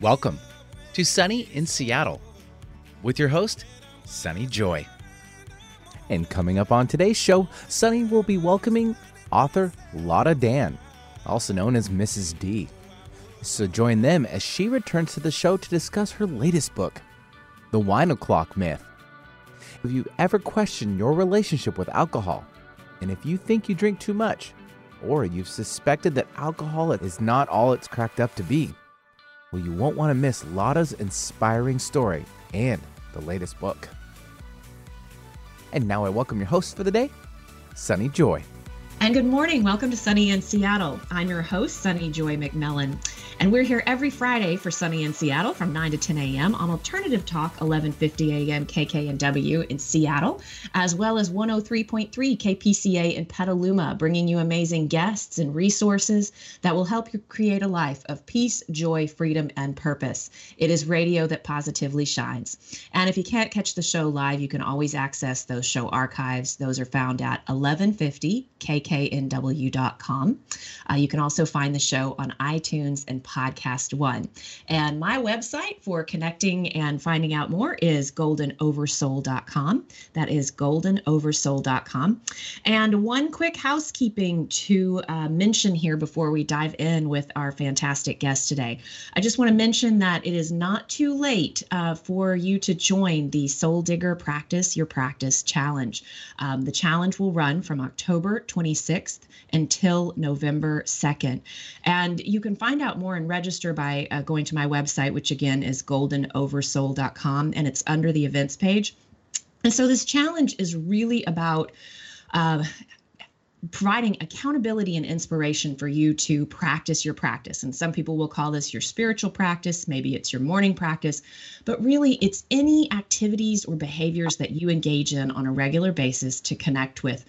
Welcome to Sunny in Seattle with your host, Sunny Joy. And coming up on today's show, Sunny will be welcoming author Lotta Dann, also known as Mrs. D. So join them as she returns to the show to discuss her latest book, The Wine O'Clock Myth. If you ever question your relationship with alcohol, and if you think you drink too much, or you've suspected that alcohol is not all it's cracked up to be, you won't want to miss Lotta's inspiring story and the latest book. And now I welcome your host for the day, Sunny Joy. And good morning. Welcome to Sunny in Seattle. I'm your host, Sunny Joy McMillan. And we're here every Friday for Sunny in Seattle from 9 to 10 a.m. on Alternative Talk 1150 a.m. KKNW in Seattle, as well as 103.3 KPCA in Petaluma, bringing you amazing guests and resources that will help you create a life of peace, joy, freedom, and purpose. It is radio that positively shines. And if you can't catch the show live, you can always access those show archives. Those are found at 1150 kknw.com. Uh, you can also find the show on iTunes and Podcast One. And my website for connecting and finding out more is goldenoversoul.com. That is goldenoversoul.com. And one quick housekeeping to uh, mention here before we dive in with our fantastic guest today. I just want to mention that it is not too late uh, for you to join the Soul Digger Practice Your Practice Challenge. Um, the challenge will run from October 26th until November 2nd. And you can find out more and register by uh, going to my website, which again is goldenoversoul.com, and it's under the events page. And so this challenge is really about. Uh, providing accountability and inspiration for you to practice your practice. And some people will call this your spiritual practice, maybe it's your morning practice, but really it's any activities or behaviors that you engage in on a regular basis to connect with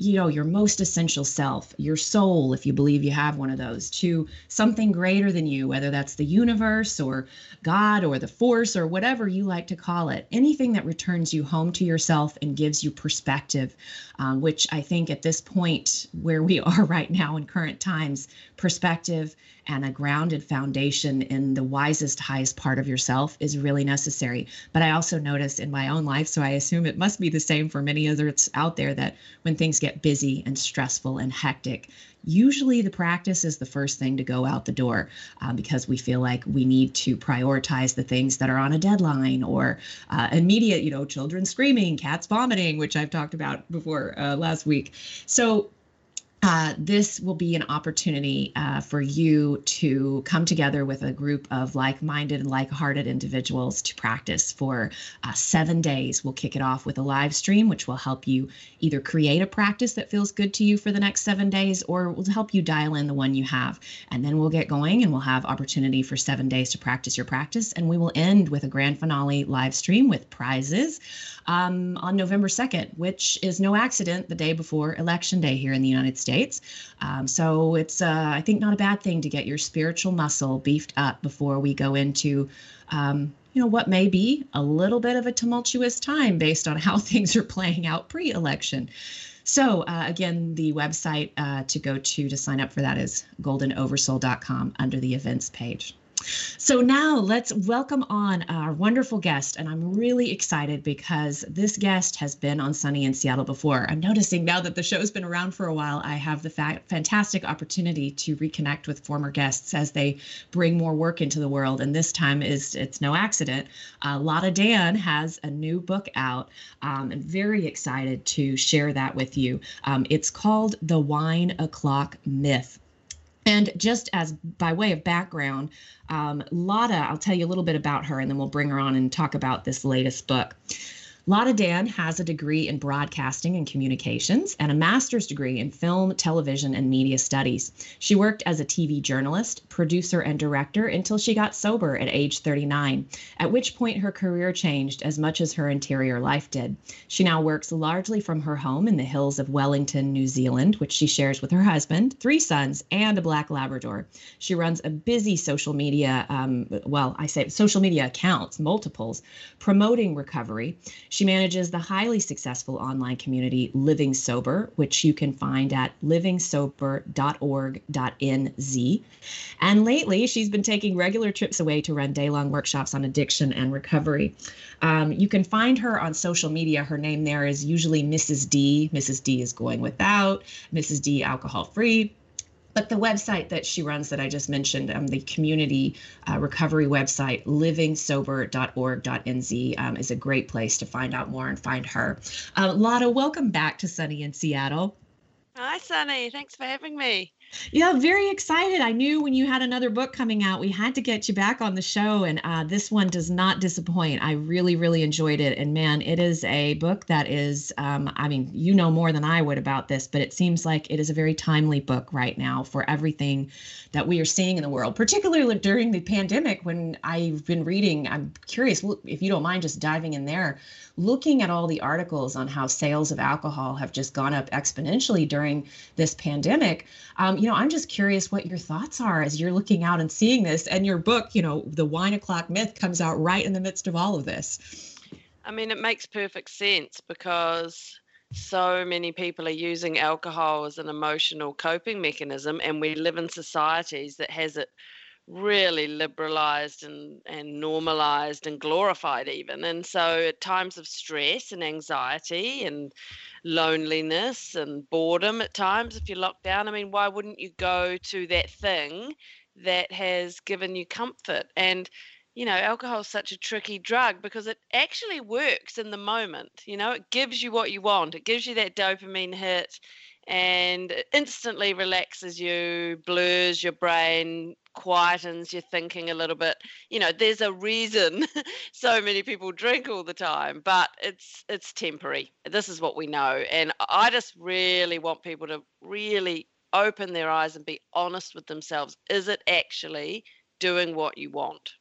you know your most essential self your soul if you believe you have one of those to something greater than you whether that's the universe or god or the force or whatever you like to call it. Anything that returns you home to yourself and gives you perspective um, which i think at this point where we are right now in current times perspective and a grounded foundation in the wisest, highest part of yourself is really necessary. But I also notice in my own life, so I assume it must be the same for many others out there, that when things get busy and stressful and hectic, usually the practice is the first thing to go out the door uh, because we feel like we need to prioritize the things that are on a deadline or uh, immediate, you know, children screaming, cats vomiting, which I've talked about before uh, last week. So uh, this will be an opportunity uh, for you to come together with a group of like minded and like hearted individuals to practice for uh, seven days. We'll kick it off with a live stream, which will help you either create a practice that feels good to you for the next seven days or will help you dial in the one you have. And then we'll get going and we'll have opportunity for seven days to practice your practice. And we will end with a grand finale live stream with prizes um, on November 2nd, which is no accident the day before Election Day here in the United States. Um, so it's, uh, I think, not a bad thing to get your spiritual muscle beefed up before we go into. Um, you know what may be a little bit of a tumultuous time based on how things are playing out pre-election. So uh, again, the website uh, to go to to sign up for that is goldenoversoul.com under the events page. So now let's welcome on our wonderful guest. And I'm really excited because this guest has been on Sunny in Seattle before. I'm noticing now that the show's been around for a while, I have the fa- fantastic opportunity to reconnect with former guests as they bring more work into the world. And this time is it's no accident. Uh, Lotta Dann has a new book out. Um, and very excited to share that with you. Um, it's called The Wine O'Clock Myth. And just as by way of background, um, Lotta, I'll tell you a little bit about her and then we'll bring her on and talk about this latest book. Lotta Dann has a degree in broadcasting and communications and a master's degree in film, television, and media studies. She worked as a TV journalist, producer, and director until she got sober at age 39, at which point her career changed as much as her interior life did. She now works largely from her home in the hills of Wellington, New Zealand, which she shares with her husband, three sons, and a black Labrador. She runs a busy social media, um, well, I say social media accounts, multiples, promoting recovery. Manages the highly successful online community Living Sober, which you can find at livingsober.org.nz. And lately, she's been taking regular trips away to run day long workshops on addiction and recovery. Um, you can find her on social media. Her name there is usually Mrs. D. Mrs. D is going without, Mrs. D alcohol free but the website that she runs that I just mentioned, um, the community uh, recovery website, livingsober.org.nz, um, is a great place to find out more and find her. Uh, Lotta, welcome back to Sunny in Seattle. Hi, Sunny. Thanks for having me. Yeah, very excited. I knew when you had another book coming out, we had to get you back on the show. And uh, this one does not disappoint. I really, really enjoyed it. And man, it is a book that is, um, I mean, you know more than I would about this, but it seems like it is a very timely book right now for everything that we are seeing in the world, particularly during the pandemic when I've been reading. I'm curious if you don't mind just diving in there looking at all the articles on how sales of alcohol have just gone up exponentially during this pandemic, um, you know, I'm just curious what your thoughts are as you're looking out and seeing this. And your book, you know, The Wine O'Clock Myth, comes out right in the midst of all of this. I mean, it makes perfect sense because so many people are using alcohol as an emotional coping mechanism, and we live in societies that has it really liberalized and, and normalized and glorified even. And so at times of stress and anxiety and loneliness and boredom at times if you're locked down i mean why wouldn't you go to that thing that has given you comfort? And you know alcohol is such a tricky drug because it actually works in the moment you know? It gives you what you want. It gives you that dopamine hit and it instantly relaxes you, blurs your brain, quietens your thinking a little bit. You know, there's a reason so many people drink all the time, but it's it's temporary. This is what we know. And I just really want people to really open their eyes and be honest with themselves. Is it actually doing what you want?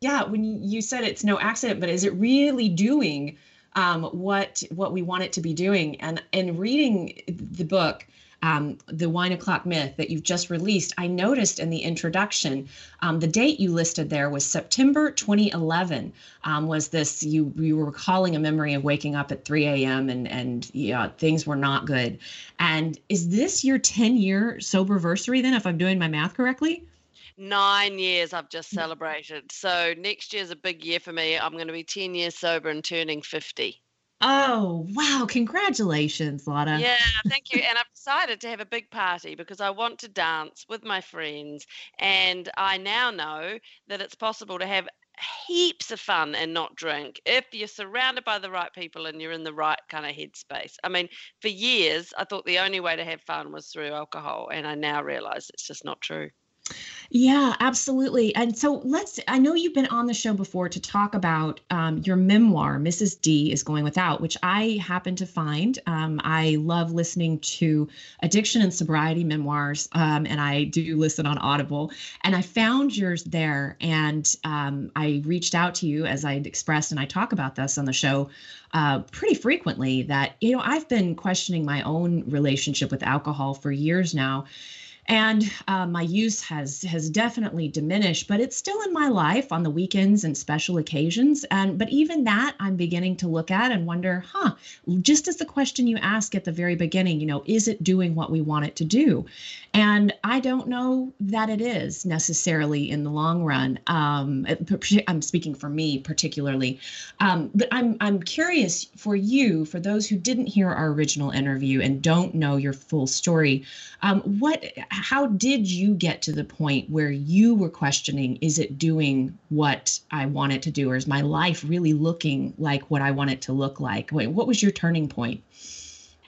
Yeah, when you said it's no accident, but is it really doing um, what what we want it to be doing. And in reading the book, um, the wine o'clock myth that you've just released, I noticed in the introduction, um, the date you listed there was September 2011. Um, was this you you were recalling a memory of waking up at 3 a.m. and and yeah things were not good. And is this your 10 year sober anniversary then, if I'm doing my math correctly? nine years I've just celebrated. So next year's a big year for me. I'm going to be 10 years sober and turning 50. Oh, wow. Congratulations, Lotta. Yeah, thank you. and I've decided to have a big party because I want to dance with my friends. And I now know that it's possible to have heaps of fun and not drink if you're surrounded by the right people and you're in the right kind of headspace. I mean, for years, I thought the only way to have fun was through alcohol. And I now realize it's just not true. Yeah, absolutely. And so let's, I know you've been on the show before to talk about um, your memoir, Mrs. D is Going Without, which I happen to find. Um, I love listening to addiction and sobriety memoirs, um, and I do listen on Audible. And I found yours there, and um, I reached out to you as I'd expressed, and I talk about this on the show uh, pretty frequently that, you know, I've been questioning my own relationship with alcohol for years now and uh, my use has has definitely diminished but it's still in my life on the weekends and special occasions. And but even that i'm beginning to look at and wonder huh just as the question you ask at the very beginning you know is it doing what we want it to do? And i don't know that it is necessarily in the long run um, i'm speaking for me particularly. Um, but i'm i'm curious for you for those who didn't hear our original interview and don't know your full story um, what how did you get to the point where you were questioning is it doing what i want it to do or is my life really looking like what i want it to look like Wait, what was your turning point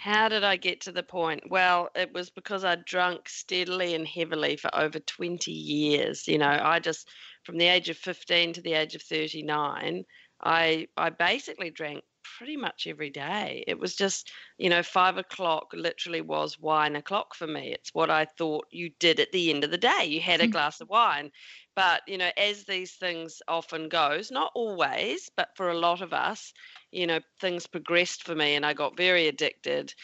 how did I get to the point? Well, it was because I drunk steadily and heavily for over 20 years. You know, I just, from the age of 15 to the age of 39, I, I basically drank pretty much every day. It was just, you know, five o'clock literally was wine o'clock for me. It's what I thought you did at the end of the day. You had a glass of wine. But, you know, as these things often goes, not always, but for a lot of us, you know, things progressed for me and I got very addicted.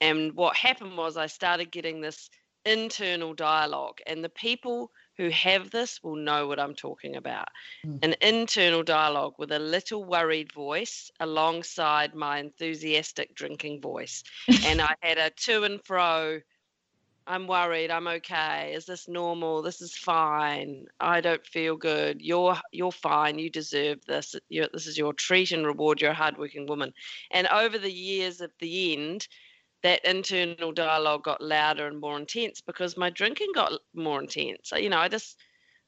And what happened was I started getting this internal dialogue and the people who have this will know what I'm talking about. Mm. An internal dialogue with a little worried voice alongside my enthusiastic drinking voice. and I had a to and fro. I'm worried. I'm okay. Is this normal? This is fine. I don't feel good. You're you're fine. You deserve this. You're, this is your treat and reward. You're a hardworking woman. And over the years, at the end, that internal dialogue got louder and more intense because my drinking got more intense. You know, I just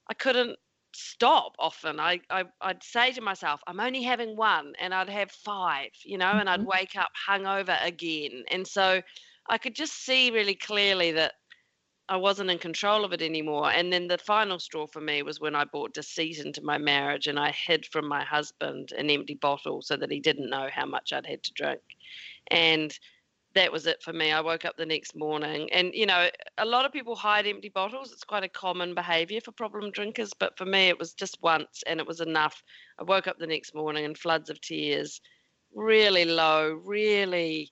I couldn't stop often. I, I I'd say to myself, I'm only having one, and I'd have five, you know, mm-hmm. and I'd mm-hmm. wake up hungover again. And so I could just see really clearly that I wasn't in control of it anymore. And then the final straw for me was when I brought deceit into my marriage and I hid from my husband an empty bottle so that he didn't know how much I'd had to drink. And that was it for me. I woke up the next morning, and you know, a lot of people hide empty bottles. It's quite a common behavior for problem drinkers, but for me, it was just once, and it was enough. I woke up the next morning in floods of tears, really low, really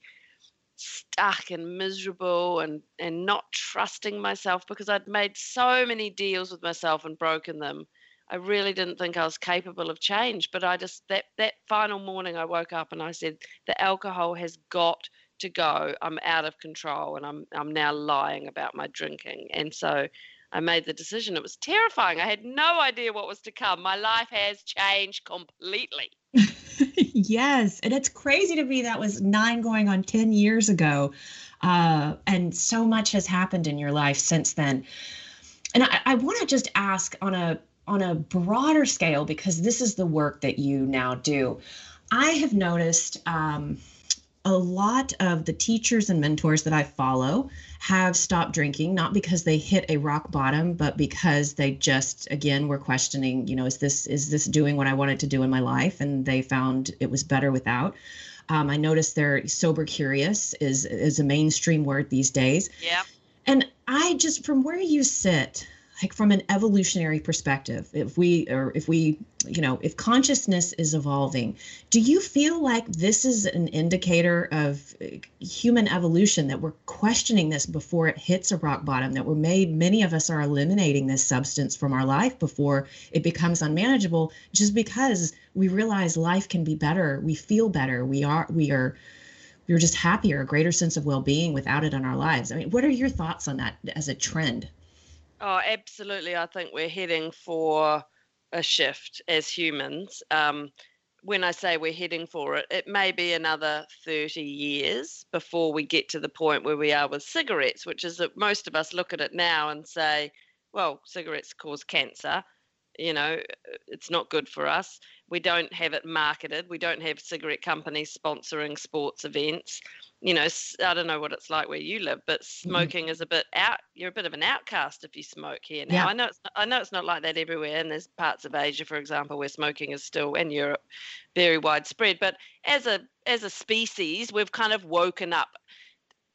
stuck and miserable and and not trusting myself because I'd made so many deals with myself and broken them. I really didn't think I was capable of change, but I just that that final morning I woke up and I said the alcohol has got to go. I'm out of control and I'm I'm now lying about my drinking. And so I made the decision. It was terrifying. I had no idea what was to come. My life has changed completely. yes. And it's crazy to me that was nine going on 10 years ago. Uh, and so much has happened in your life since then. And I, I want to just ask on a on a broader scale because this is the work that you now do. I have noticed um, a lot of the teachers and mentors that I follow have stopped drinking, not because they hit a rock bottom, but because they just again were questioning, you know, is this is this doing what I wanted to do in my life? And they found it was better without. Um, I noticed they're sober curious is is a mainstream word these days. Yeah. And I just from where you sit, like from an evolutionary perspective if we or if we you know if consciousness is evolving do you feel like this is an indicator of uh, human evolution that we're questioning this before it hits a rock bottom that we're made many of us are eliminating this substance from our life before it becomes unmanageable? Just because we realize life can be better we feel better we are we are we're just happier a greater sense of well-being without it in our lives. I mean what are your thoughts on that as a trend Oh, absolutely. I think we're heading for a shift as humans. Um, when I say we're heading for it, it may be another 30 years before we get to the point where we are with cigarettes, which is that most of us look at it now and say, well, cigarettes cause cancer. You know, it's not good for us. We don't have it marketed. We don't have cigarette companies sponsoring sports events you know, I don't know what it's like where you live, but mm-hmm. smoking mm-hmm. is a bit out. You're a bit of an outcast if you smoke here now. Yeah. I know it's not, I know it's not like that everywhere, and there's parts of Asia, for example, where smoking is still, and Europe, very widespread. But as a as a species, we've kind of woken up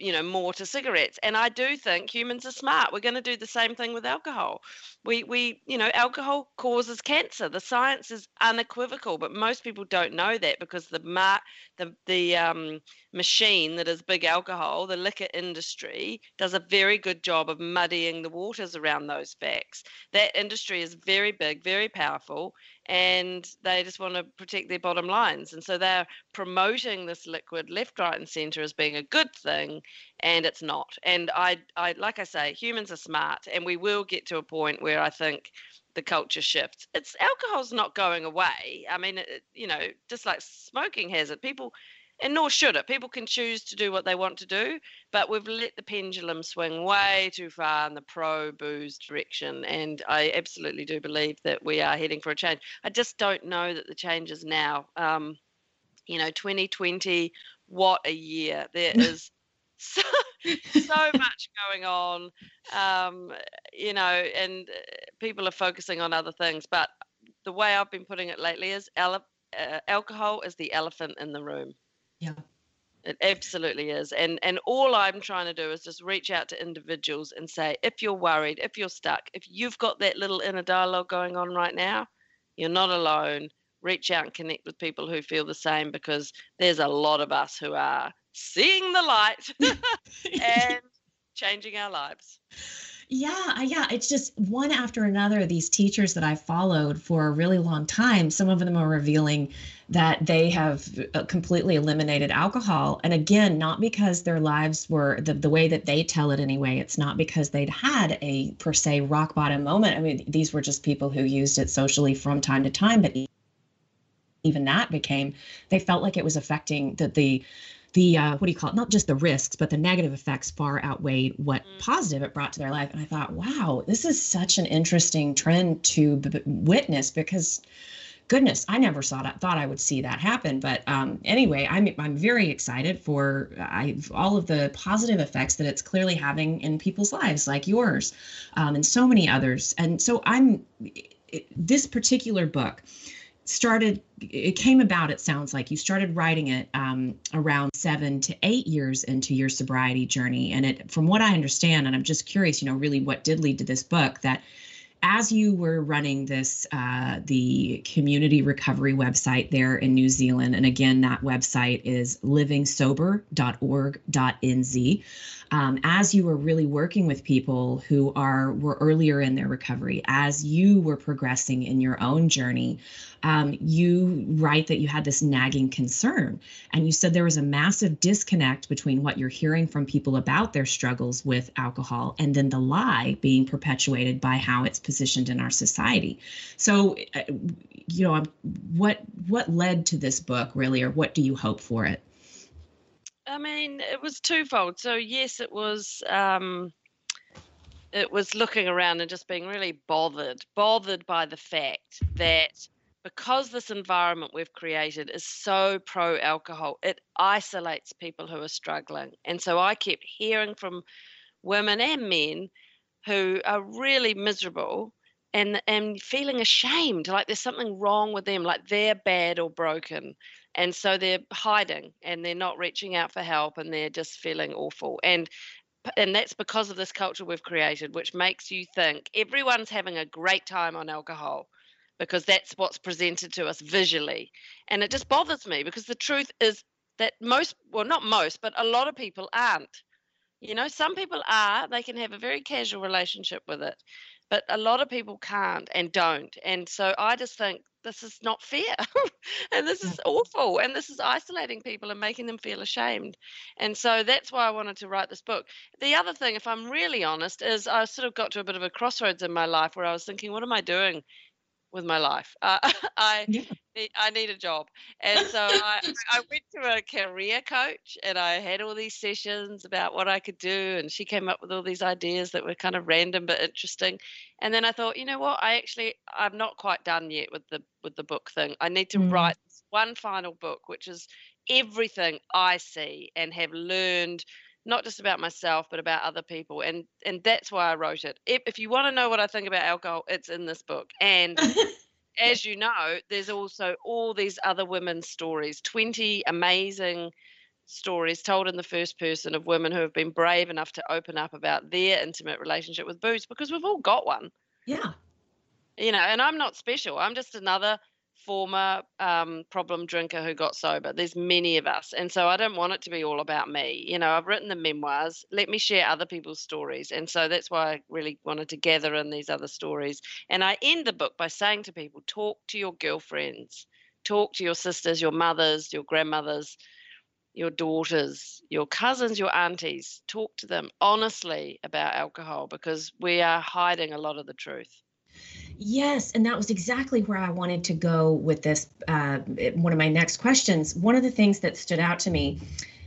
you know more to cigarettes and i do think humans are smart we're going to do the same thing with alcohol. We we you know alcohol causes cancer the science is unequivocal but most people don't know that because the mar- the the um, machine that is big alcohol the liquor industry does a very good job of muddying the waters around those facts that industry is very big very powerful and they just want to protect their bottom lines. And so they're promoting this liquid left, right, and center as being a good thing, and it's not. And I, I, like I say, humans are smart, and we will get to a point where I think the culture shifts. It's alcohol's not going away. I mean, it, you know, just like smoking has it. People and nor should it. People can choose to do what they want to do, but we've let the pendulum swing way too far in the pro booze direction. And I absolutely do believe that we are heading for a change. I just don't know that the change is now. Um, you know, 2020, what a year. There is so, so much going on, um, you know, and uh, people are focusing on other things. But the way I've been putting it lately is ele- uh, alcohol is the elephant in the room. Yeah. It absolutely is. And and all I'm trying to do is just reach out to individuals and say, if you're worried, if you're stuck, if you've got that little inner dialogue going on right now, you're not alone. Reach out and connect with people who feel the same because there's a lot of us who are seeing the light and changing our lives. Yeah, yeah. It's just one after another. These teachers that I followed for a really long time, some of them are revealing that they have uh, completely eliminated alcohol. And again, not because their lives were the, the way that they tell it anyway. It's not because they'd had a per se rock bottom moment. I mean, these were just people who used it socially from time to time, but even that became, they felt like it was affecting the, the, the uh, what do you call it? Not just the risks, but the negative effects far outweighed what mm. positive it brought to their life. And I thought, wow, this is such an interesting trend to b- witness because goodness, I never saw that. Thought I would see that happen, but um, anyway, I'm I'm very excited for I all of the positive effects that it's clearly having in people's lives, like yours, um, and so many others. And so I'm it, this particular book started it came about it sounds like you started writing it um, around seven to eight years into your sobriety journey and it from what i understand and i'm just curious you know really what did lead to this book that as you were running this, uh, the community recovery website there in New Zealand, and again, that website is livingsober.org.nz. Um, as you were really working with people who are were earlier in their recovery, as you were progressing in your own journey, um, you write that you had this nagging concern. And you said there was a massive disconnect between what you're hearing from people about their struggles with alcohol and then the lie being perpetuated by how it's positioned in our society. So, uh, you know, what what led to this book really, or what do you hope for it? I mean, it was twofold. So yes, it was. Um, it was looking around and just being really bothered, bothered by the fact that because this environment we've created is so pro alcohol, it isolates people who are struggling. And so I kept hearing from women and men who are really miserable and and feeling ashamed like there's something wrong with them like they're bad or broken. And so they're hiding and they're not reaching out for help and they're just feeling awful. And and that's because of this culture we've created which makes you think everyone's having a great time on alcohol because that's what's presented to us visually. And it just bothers me because the truth is that most, well, not most, but a lot of people aren't. You know, some people are, they can have a very casual relationship with it, but a lot of people can't and don't. And so I just think this is not fair and this is mm. awful and this is isolating people and making them feel ashamed. And so that's why I wanted to write this book. The other thing, if I'm really honest, is I sort of got to a bit of a crossroads in my life where I was thinking, what am I doing with my life. Uh, I yeah. need, I need a job, and so I, I went to a career coach, and I had all these sessions about what I could do, and she came up with all these ideas that were kind of random but interesting. And then I thought, you know what? I actually I'm not quite done yet with the with the book thing. I need to mm. write one final book, which is everything I see and have learned not just about myself but about other people and and that's why i wrote it. If, if you want to know what i think about alcohol it's in this book. And as you know there's also all these other women's stories 20 amazing stories told in the first person of women who have been brave enough to open up about their intimate relationship with booze because we've all got one. Yeah. You know and i'm not special. I'm just another former um, problem drinker who got sober. There's many of us. And so I don't want it to be all about me. You know, I've written the memoirs. Let me share other people's stories. And so that's why I really wanted to gather in these other stories. And I end the book by saying to people talk to your girlfriends, talk to your sisters, your mothers, your grandmothers, your daughters, your cousins, your aunties. Talk to them honestly about alcohol because we are hiding a lot of the truth. Yes, and that was exactly where I wanted to go with this. Uh, one of my next questions. One of the things that stood out to me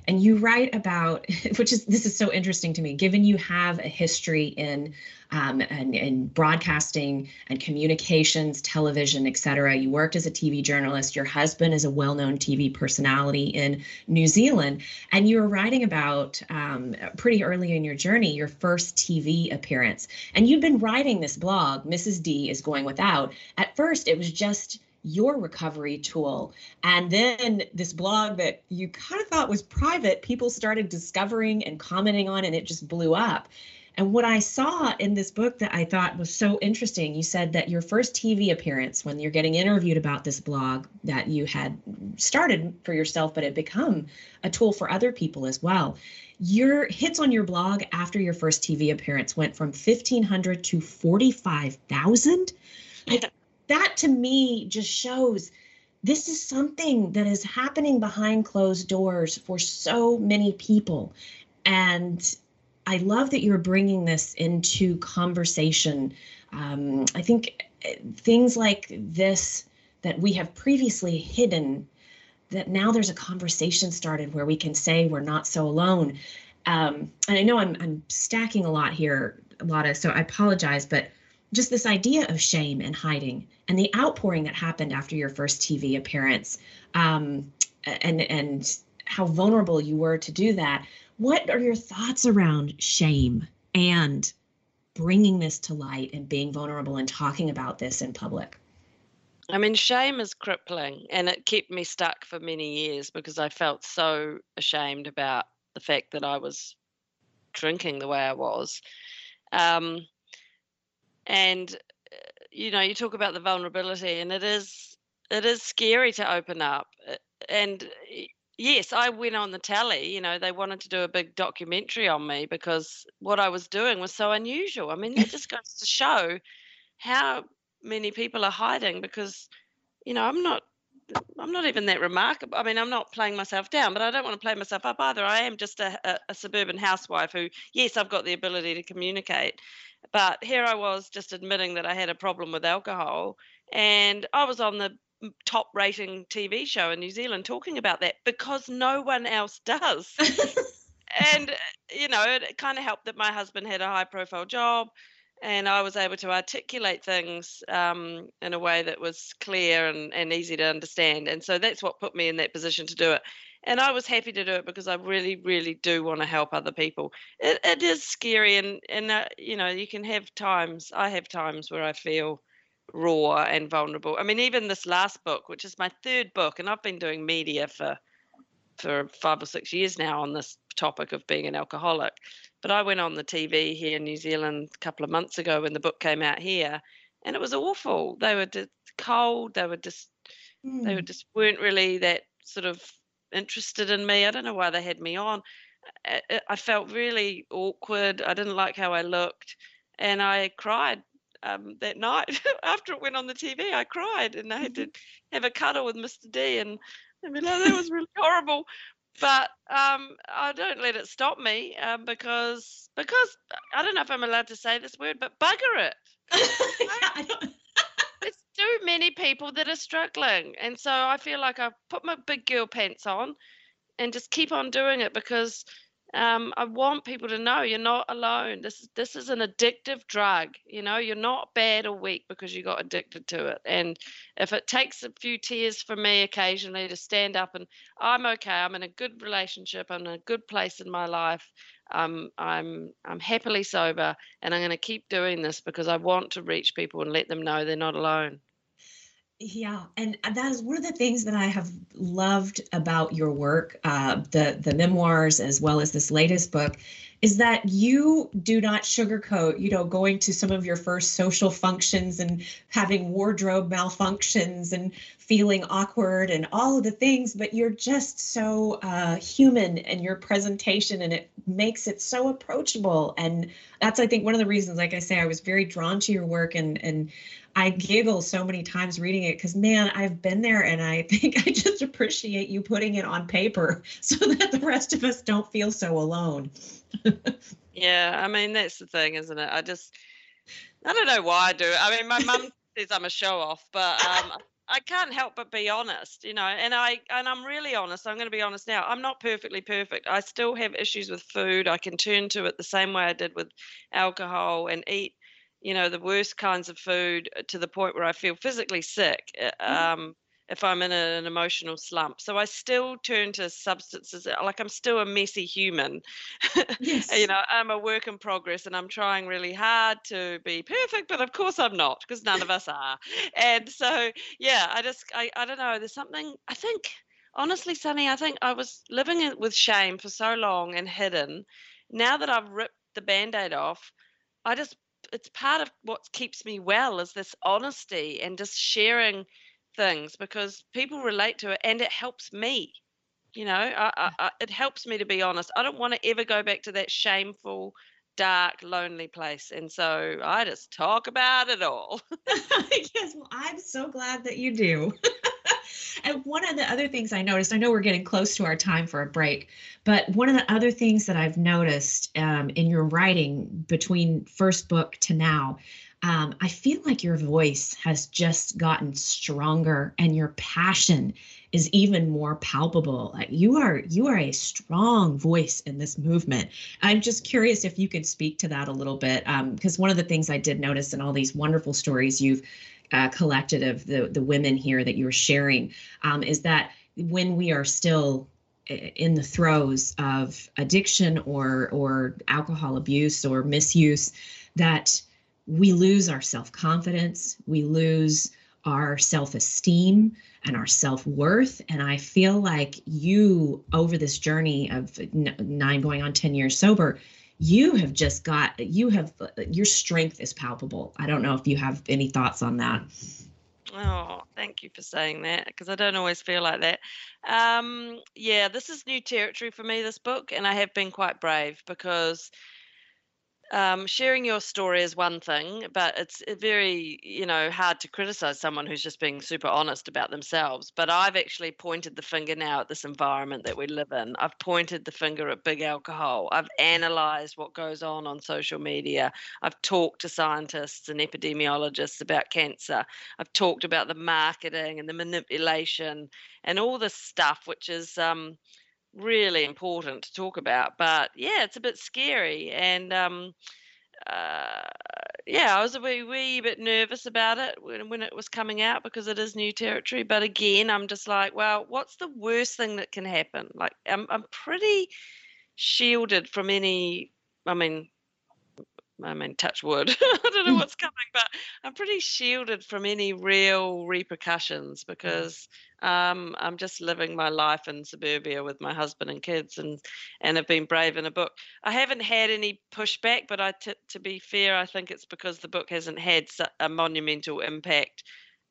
and you write about which is this is so interesting to me given you have a history in um, and, in broadcasting and communications television et cetera. you worked as a tv journalist. Your husband is a well-known tv personality in new zealand. And you were writing about um, pretty early in your journey your first tv appearance. And you'd been writing this blog mrs d is going without. At first it was just your recovery tool. And then this blog that you kind of thought was private, people started discovering and commenting on, and it just blew up. And what I saw in this book that I thought was so interesting, you said that your first TV appearance, when you're getting interviewed about this blog that you had started for yourself, but had become a tool for other people as well. Your hits on your blog after your first TV appearance went from 1,500 to 45,000. That to me just shows this is something that is happening behind closed doors for so many people. And I love that you're bringing this into conversation. Um, I think eh, things like this that we have previously hidden, that now there's a conversation started where we can say we're not so alone. Um, and I know I'm, I'm stacking a lot here, Lotta, so I apologize, but just this idea of shame and hiding and the outpouring that happened after your first TV appearance um, and and how vulnerable you were to do that. What are your thoughts around shame and bringing this to light and being vulnerable and talking about this in public? I mean, shame is crippling and it kept me stuck for many years because I felt so ashamed about the fact that I was drinking the way I was. Um, and uh, you know you talk about the vulnerability and it is it is scary to open up uh, and yes i went on the telly you know they wanted to do a big documentary on me because what i was doing was so unusual. I mean it just goes to show how many people are hiding because you know i'm not I'm not even that remarkable. I mean, I'm not playing myself down, but I don't want to play myself up either. I am just a, a, a, suburban housewife who, yes, I've got the ability to communicate, but here I was just admitting that I had a problem with alcohol, and I was on the top rating TV show in New Zealand talking about that because no one else does. and, you know, it kind of helped that my husband had a high profile job and I was able to articulate things um, in a way that was clear and, and easy to understand. And so that's what put me in that position to do it. And I was happy to do it because I really, really do want to help other people. It, it is scary, and and uh, you know you can have times. I have times where I feel raw and vulnerable. I mean, even this last book, which is my third book, and I've been doing media for for five or six years now on this topic of being an alcoholic. But I went on the TV here in New Zealand a couple of months ago when the book came out here, and it was awful. They were just cold. They were just mm. they were hmm. just weren't really that sort of interested in me. I don't know why they had me on. I, I felt really awkward. I didn't like how I looked, and I cried um, that night after it went on the TV. I cried, and I had to mm-hmm. have a cuddle with Mr. D, and I mean, that was really horrible but um, I don't let it stop me um, because because I don't know if I'm allowed to say this word, but bugger it. There's too many people that are struggling, and so I feel like I put my big girl pants on and just keep on doing it because um, I want people to know you're not alone. This this is an addictive drug. You know, you're not bad or weak because you got addicted to it. And if it takes a few tears for me occasionally to stand up and I'm okay, I'm in a good relationship, I'm in a good place in my life. Um, I'm I'm happily sober, and I'm going to keep doing this because I want to reach people and let them know they're not alone. Yeah, and that is one of the things that I have loved about your work, uh, the the memoirs as well as this latest book, is that you do not sugarcoat, you know, going to some of your first social functions and having wardrobe malfunctions and feeling awkward and all of the things, but you're just so uh, human in your presentation and it makes it so approachable. And that's, I think, one of the reasons, like I say, I was very drawn to your work and, and I giggle so many times reading it because, man, I've been there and I think I just appreciate you putting it on paper so that the rest of us don't feel so alone. yeah, I mean that's the thing, isn't it? I just I don't know why I do it. I mean, my mum says I'm a show off, but um, I can't help but be honest, you know. And I and I'm really honest. I'm going to be honest now. I'm not perfectly perfect. I still have issues with food. I can turn to it the same way I did with alcohol and eat, you know, the worst kinds of food to the point where I feel physically sick. Uh, mm. Um, if I'm in a, an emotional slump. So I still turn to substances. Uh, like I'm still a messy human. Yes. you know, I'm a work in progress and I'm trying really hard to be perfect, but of course I'm not because none of us are. And so, yeah, I just, I, I don't know. There's something, I think, honestly, Sunny, I think I was living with shame for so long and hidden. Now that I've ripped the band aid off, I just, it's part of what keeps me well is this honesty and just sharing things because people relate to it and it helps me. You know, I, I, I, it helps me to be honest. I don't want to ever go back to that shameful, dark, lonely place. And so I just talk about it all. yes, well, I'm so glad that you do. and one of the other things I noticed, I know we're getting close to our time for a break, but one of the other things that I've noticed um, in your writing between first book to now um, I feel like your voice has just gotten stronger and your passion is even more palpable. You are you are a strong voice in this movement. I'm just curious if you could speak to that a little bit, because um, one of the things I did notice in all these wonderful stories you've uh, collected of the the women here that you're sharing um, is that when we are still uh, in the throes of addiction or or alcohol abuse or misuse, that we lose our self confidence, we lose our self esteem and our self worth. And I feel like you, over this journey of nine going on 10 years sober, you have just got, you have, your strength is palpable. I don't know if you have any thoughts on that. Oh, thank you for saying that because I don't always feel like that. Um, yeah, this is new territory for me, this book, and I have been quite brave because um, sharing your story is one thing, but it's eh, very, you know, hard to criticize someone who's just being super honest about themselves. But I've actually pointed the finger now at this environment that we live in. I've pointed the finger at big alcohol. I've analyzed what goes on on social media. I've talked to scientists and epidemiologists about cancer. I've talked about the marketing and the manipulation and all this stuff, which is, um, really important to talk about. But yeah, it's a bit scary. And um, uh, yeah, I was a wee, wee bit nervous about it when, when it was coming out because it is new territory. But again, I'm just like, well, what's the worst thing that can happen? Like, I'm, I'm pretty shielded from any, I mean, I mean, touch wood. I don't know mm. what's coming, but I'm pretty shielded from any real repercussions because um, I'm just living my life in suburbia with my husband and kids, and and have been brave in a book. I haven't had any pushback, but I, t- to be fair, I think it's because the book hasn't had a monumental impact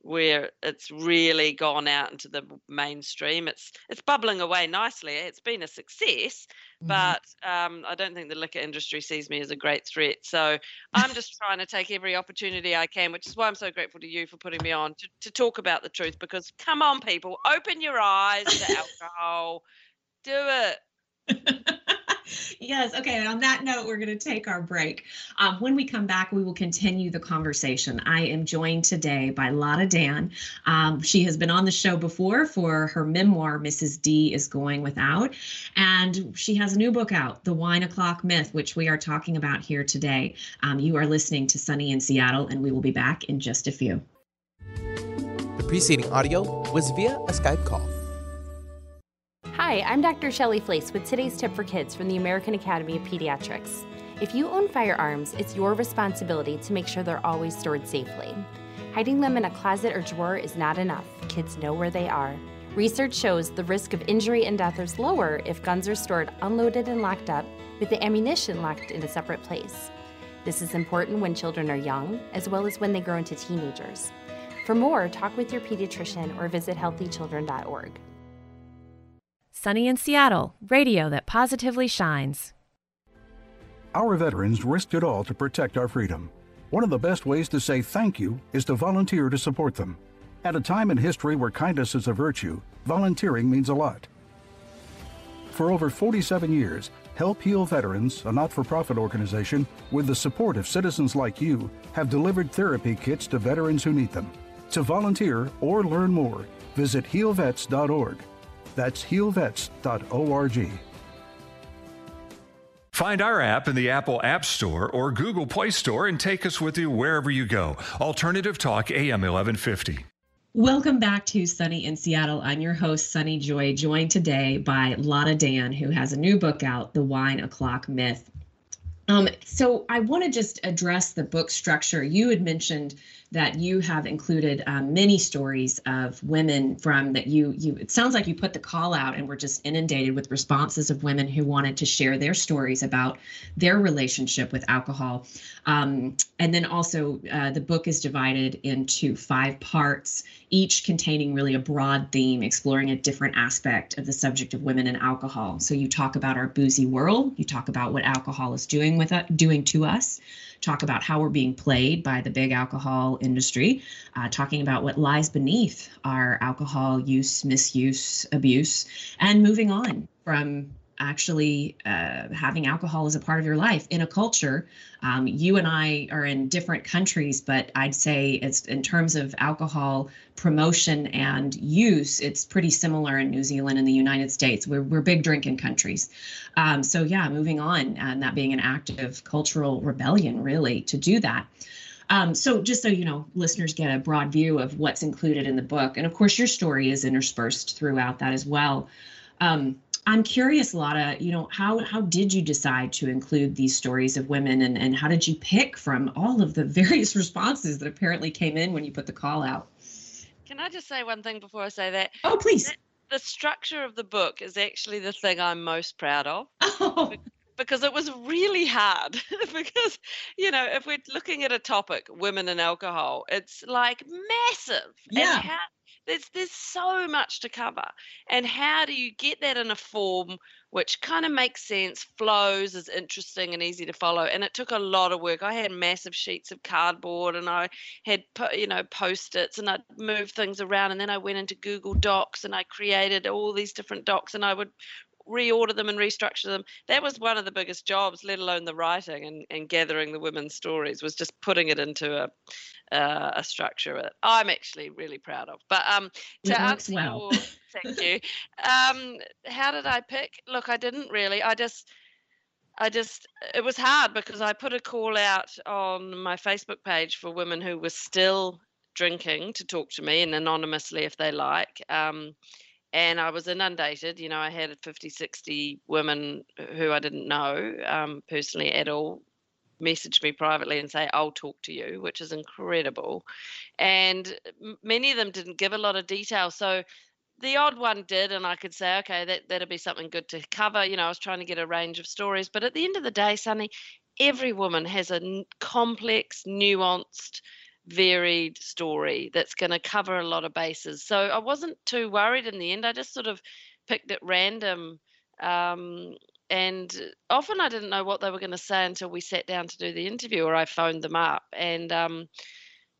where it's really gone out into the mainstream. It's it's bubbling away nicely. It's been a success, mm-hmm. but um, I don't think the liquor industry sees me as a great threat. So I'm just trying to take every opportunity I can, which is why I'm so grateful to you for putting me on to, to talk about the truth. Because come on, people, open your eyes to alcohol. Do it. yes. Okay. And On that note, we're going to take our break. Um, when we come back, we will continue the conversation. I am joined today by Lotta Dann. Um, she has been on the show before for her memoir, Mrs. D is Going Without. And she has a new book out, The Wine O'Clock Myth, which we are talking about here today. Um, you are listening to Sunny in Seattle, and we will be back in just a few. The preceding audio was via a Skype call. Hi, I'm Dr. Shelley Flace with today's tip for kids from the American Academy of Pediatrics. If you own firearms, it's your responsibility to make sure they're always stored safely. Hiding them in a closet or drawer is not enough. Kids know where they are. Research shows the risk of injury and death is lower if guns are stored unloaded and locked up, with the ammunition locked in a separate place. This is important when children are young, as well as when they grow into teenagers. For more, talk with your pediatrician or visit healthychildren.org. Sunny in Seattle, radio that positively shines. Our veterans risked it all to protect our freedom. One of the best ways to say thank you is to volunteer to support them. At a time in history where kindness is a virtue, volunteering means a lot. For over 47 years, Help Heal Veterans, a not for profit organization, with the support of citizens like you, have delivered therapy kits to veterans who need them. To volunteer or learn more, visit healvets.org. That's healvets.org. Find our app in the Apple App Store or Google Play Store and take us with you wherever you go. Alternative Talk AM 1150. Welcome back to Sunny in Seattle. I'm your host, Sunny Joy, joined today by Lotta Dann, who has a new book out, The Wine O'Clock Myth. Um, so I want to just address the book structure. You had mentioned that you have included um, many stories of women from that you you. It sounds like you put the call out and were just inundated with responses of women who wanted to share their stories about their relationship with alcohol. Um, and then also, uh, the book is divided into five parts, each containing really a broad theme, exploring a different aspect of the subject of women and alcohol. So you talk about our boozy world, you talk about what alcohol is doing with us, doing to us, talk about how we're being played by the big alcohol industry, uh, talking about what lies beneath our alcohol use, misuse, abuse, and moving on from actually uh, having alcohol as a part of your life in a culture. Um, you and I are in different countries, but I'd say it's in terms of alcohol promotion and use, it's pretty similar in New Zealand and the United States. We're, we're big drinking countries. Um, so, yeah, moving on, and that being an act of cultural rebellion, really, to do that. Um, so just so you know, listeners get a broad view of what's included in the book, and of course, your story is interspersed throughout that as well. Um, I'm curious, Lotta, you know, how how did you decide to include these stories of women and, and how did you pick from all of the various responses that apparently came in when you put the call out? Can I just say one thing before I say that? Oh, please. The structure of the book is actually the thing I'm most proud of. Oh. Because it was really hard. because, you know, if we're looking at a topic, women and alcohol, it's like massive. Yeah. And how, there's there's so much to cover and how do you get that in a form which kind of makes sense flows is interesting and easy to follow and it took a lot of work. I had massive sheets of cardboard and i had you know post-its and i'd move things around and then i went into google docs and i created all these different docs and i would reorder them and restructure them. That was one of the biggest jobs, let alone the writing and, and gathering the women's stories, was just putting it into a uh, a structure that I'm actually really proud of. But um, to answer well. your, thank you. Um, how did I pick? Look, I didn't really. I just, I just, it was hard because I put a call out on my Facebook page for women who were still drinking to talk to me and anonymously if they like. Um, and I was inundated. You know, I had 50, 60 women who I didn't know um, personally at all message me privately and say, I'll talk to you, which is incredible. And many of them didn't give a lot of detail. So the odd one did, and I could say, okay, that, that'd be something good to cover. You know, I was trying to get a range of stories. But at the end of the day, Sunny, every woman has a complex, nuanced, varied story that's going to cover a lot of bases. So I wasn't too worried in the end. I just sort of picked at random um, and often I didn't know what they were going to say until we sat down to do the interview, or I phoned them up. And um,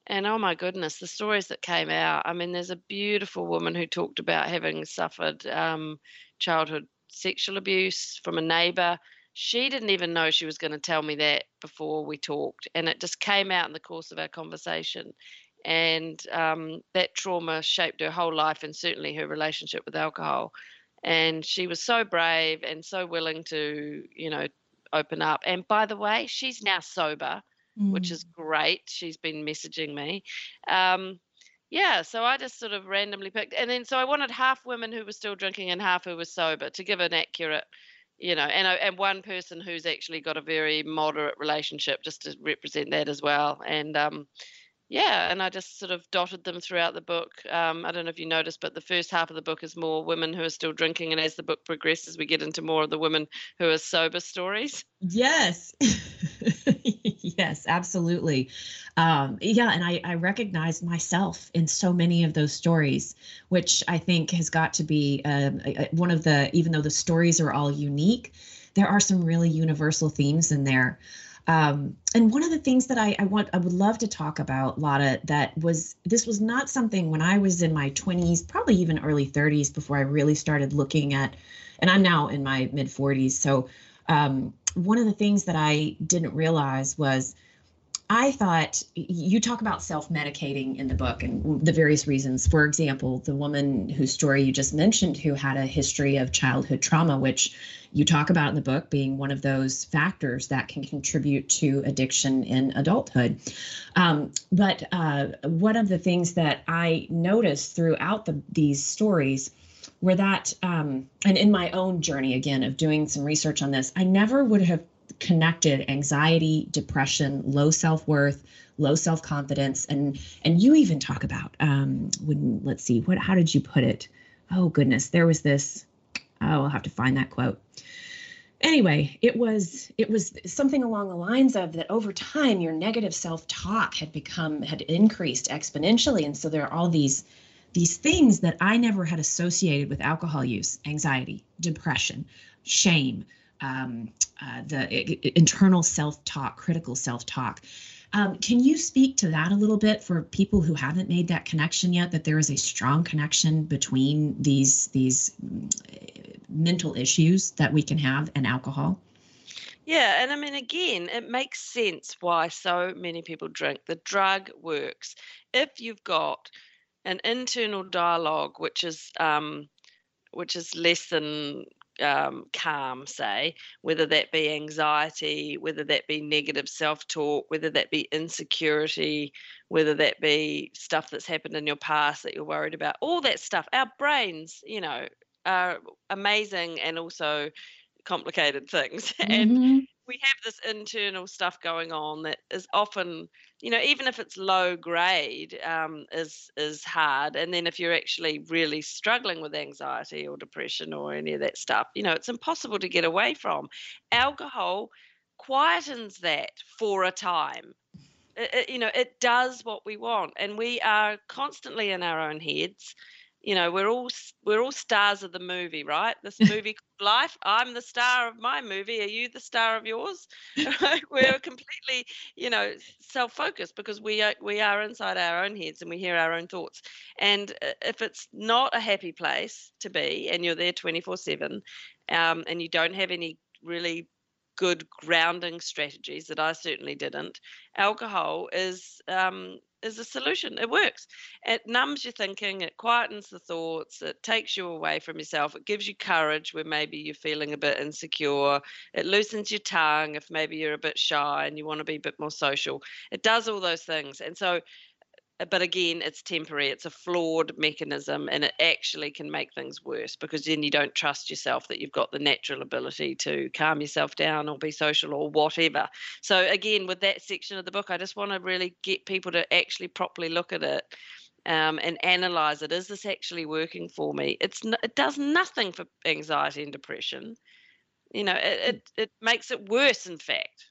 and oh my goodness, the stories that came out. I mean, there's a beautiful woman who talked about having suffered um, childhood sexual abuse from a neighbor. She didn't even know she was going to tell me that before we talked, and it just came out in the course of our conversation. And um, that trauma shaped her whole life, and certainly her relationship with alcohol and she was so brave and so willing to you know open up and by the way she's now sober mm. which is great she's been messaging me um, yeah so i just sort of randomly picked and then so i wanted half women who were still drinking and half who were sober to give an accurate you know and and one person who's actually got a very moderate relationship just to represent that as well and um yeah, and I just sort of dotted them throughout the book. Um, I don't know if you noticed, but the first half of the book is more women who are still drinking, and as the book progresses, we get into more of the women who are sober stories. Yes, yes, absolutely. Um, yeah, and I, I recognize myself in so many of those stories, which I think has got to be um, one of the. Even though the stories are all unique, there are some really universal themes in there. Um, and one of the things that I, I want, I would love to talk about, Lotta, that was this was not something when I was in my 20s, probably even early 30s, before I really started looking at, and I'm now in my mid 40s. So um, one of the things that I didn't realize was I thought you talk about self medicating in the book and the various reasons. For example, the woman whose story you just mentioned, who had a history of childhood trauma, which you talk about in the book being one of those factors that can contribute to addiction in adulthood. Um, but uh, one of the things that I noticed throughout the, these stories were that, um, and in my own journey again of doing some research on this, I never would have connected anxiety, depression, low self worth, low self confidence, and and you even talk about um, when let's see what how did you put it? Oh goodness, there was this. Oh, I'll have to find that quote. Anyway, it was it was something along the lines of that over time your negative self talk had become had increased exponentially, and so there are all these these things that I never had associated with alcohol use: anxiety, depression, shame, um, uh, the internal self talk, critical self talk. Um, can you speak to that a little bit for people who haven't made that connection yet? That there is a strong connection between these these mm, mental issues that we can have and alcohol. Yeah, and I mean, again, it makes sense why so many people drink. The drug works. If you've got an internal dialogue, which is um, which is less than um, calm, say, whether that be anxiety, whether that be negative self talk, whether that be insecurity, whether that be stuff that's happened in your past that you're worried about, all that stuff. Our brains, you know, are amazing and also complicated things. Mm-hmm. And we have this internal stuff going on that is often you know even if it's low grade um, is is hard. And then if you're actually really struggling with anxiety or depression or any of that stuff you know it's impossible to get away from. Alcohol quietens that for a time. It, it, you know it does what we want and we are constantly in our own heads you know we're all we're all stars of the movie right? This movie called life i'm the star of my movie are you the star of yours? We're completely you know self-focused because we are we are inside our own heads and we hear our own thoughts. And uh, if it's not a happy place to be and you're there 24 7 um, and you don't have any really good grounding strategies that I certainly didn't. Alcohol is um, is a solution. It works. It numbs your thinking. It quietens the thoughts. It takes you away from yourself. It gives you courage where maybe you're feeling a bit insecure. It loosens your tongue if maybe you're a bit shy and you want to be a bit more social. It does all those things. And so but again it's temporary it's a flawed mechanism and it actually can make things worse because then you don't trust yourself that you've got the natural ability to calm yourself down or be social or whatever. So again with that section of the book i just want to really get people to actually properly look at it um, and analyze it. Is this actually working for me? It's it does nothing for anxiety and depression. You know it, it, it makes it worse in fact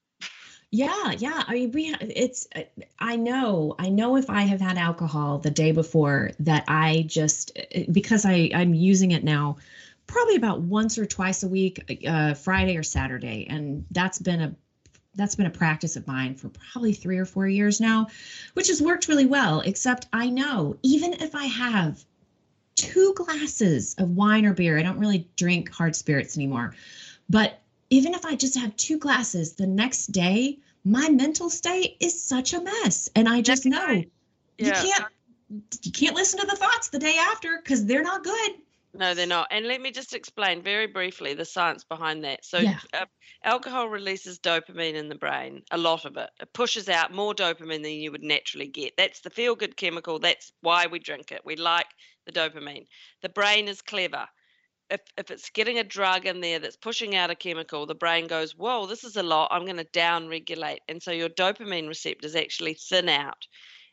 yeah, yeah. I mean, we it's uh, I know. I know if I have had alcohol the day before that I just uh, because I I'm using it now probably about once or twice a week, uh, Friday or Saturday, and that's been a that's been a practice of mine for probably three or four years now, which has worked really well. Except I know even if I have two glasses of wine or beer, I don't really drink hard spirits anymore, but even if I just have two glasses the next day, my mental state is such a mess. And I just know yeah. you can't you can't listen to the thoughts the day after because they're not good. No, they're not. And let me just explain very briefly the science behind that. So, yeah. uh, alcohol releases dopamine in the brain, a lot of it. It pushes out more dopamine than you would naturally get. That's the feel good chemical. That's why we drink it. We like the dopamine. The brain is clever if, if it's getting a drug in there that's pushing out a chemical, the brain goes, Whoa, this is a lot. I'm going to down regulate. And so your dopamine receptors actually thin out.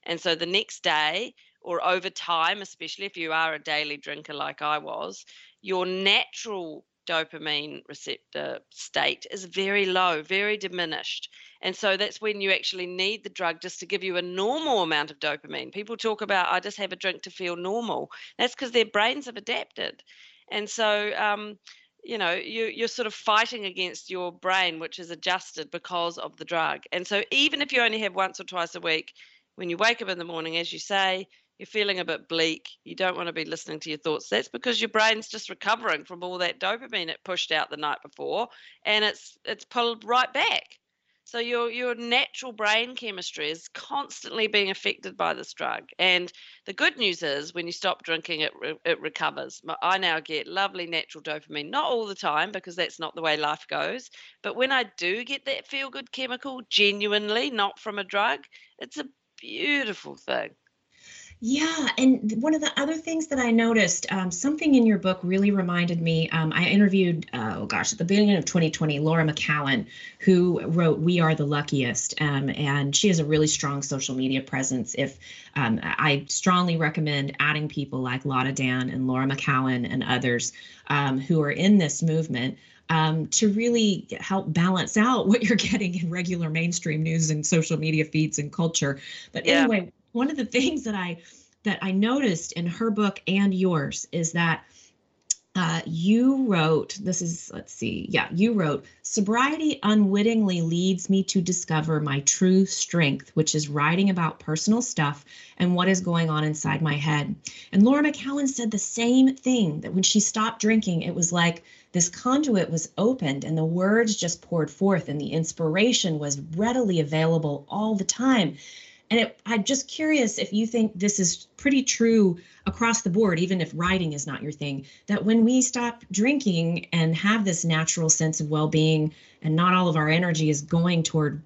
And so the next day, or over time, especially if you are a daily drinker like I was, your natural dopamine receptor state is very low, very diminished. And so that's when you actually need the drug just to give you a normal amount of dopamine. People talk about, I just have a drink to feel normal. That's because their brains have adapted. And so, um, you know, you, you're sort of fighting against your brain, which is adjusted because of the drug. And so, even if you only have once or twice a week, when you wake up in the morning, as you say, you're feeling a bit bleak, you don't want to be listening to your thoughts. That's because your brain's just recovering from all that dopamine it pushed out the night before, and it's it's pulled right back. So your your natural brain chemistry is constantly being affected by this drug. And the good news is when you stop drinking it it recovers. I now get lovely natural dopamine, not all the time because that's not the way life goes, but when I do get that feel good chemical genuinely, not from a drug, it's a beautiful thing. Yeah, and one of the other things that I noticed, um, something in your book really reminded me. Um, I interviewed, uh, oh gosh, at the beginning of 2020, Laura McKowen, who wrote "We Are the Luckiest," um, and she has a really strong social media presence. If um, I strongly recommend adding people like Lotta Dann and Laura McKowen and others um, who are in this movement. Um, to really help balance out what you're getting in regular mainstream news and social media feeds and culture. But yeah. anyway, one of the things that I that I noticed in her book and yours is that uh, you wrote this is let's see yeah you wrote sobriety unwittingly leads me to discover my true strength which is writing about personal stuff and what is going on inside my head. And laura mckowen said the same thing that when she stopped drinking it was like this conduit was opened and the words just poured forth and the inspiration was readily available all the time and it, I'm just curious if you think this is pretty true across the board, even if writing is not your thing, that when we stop drinking and have this natural sense of well being, and not all of our energy is going toward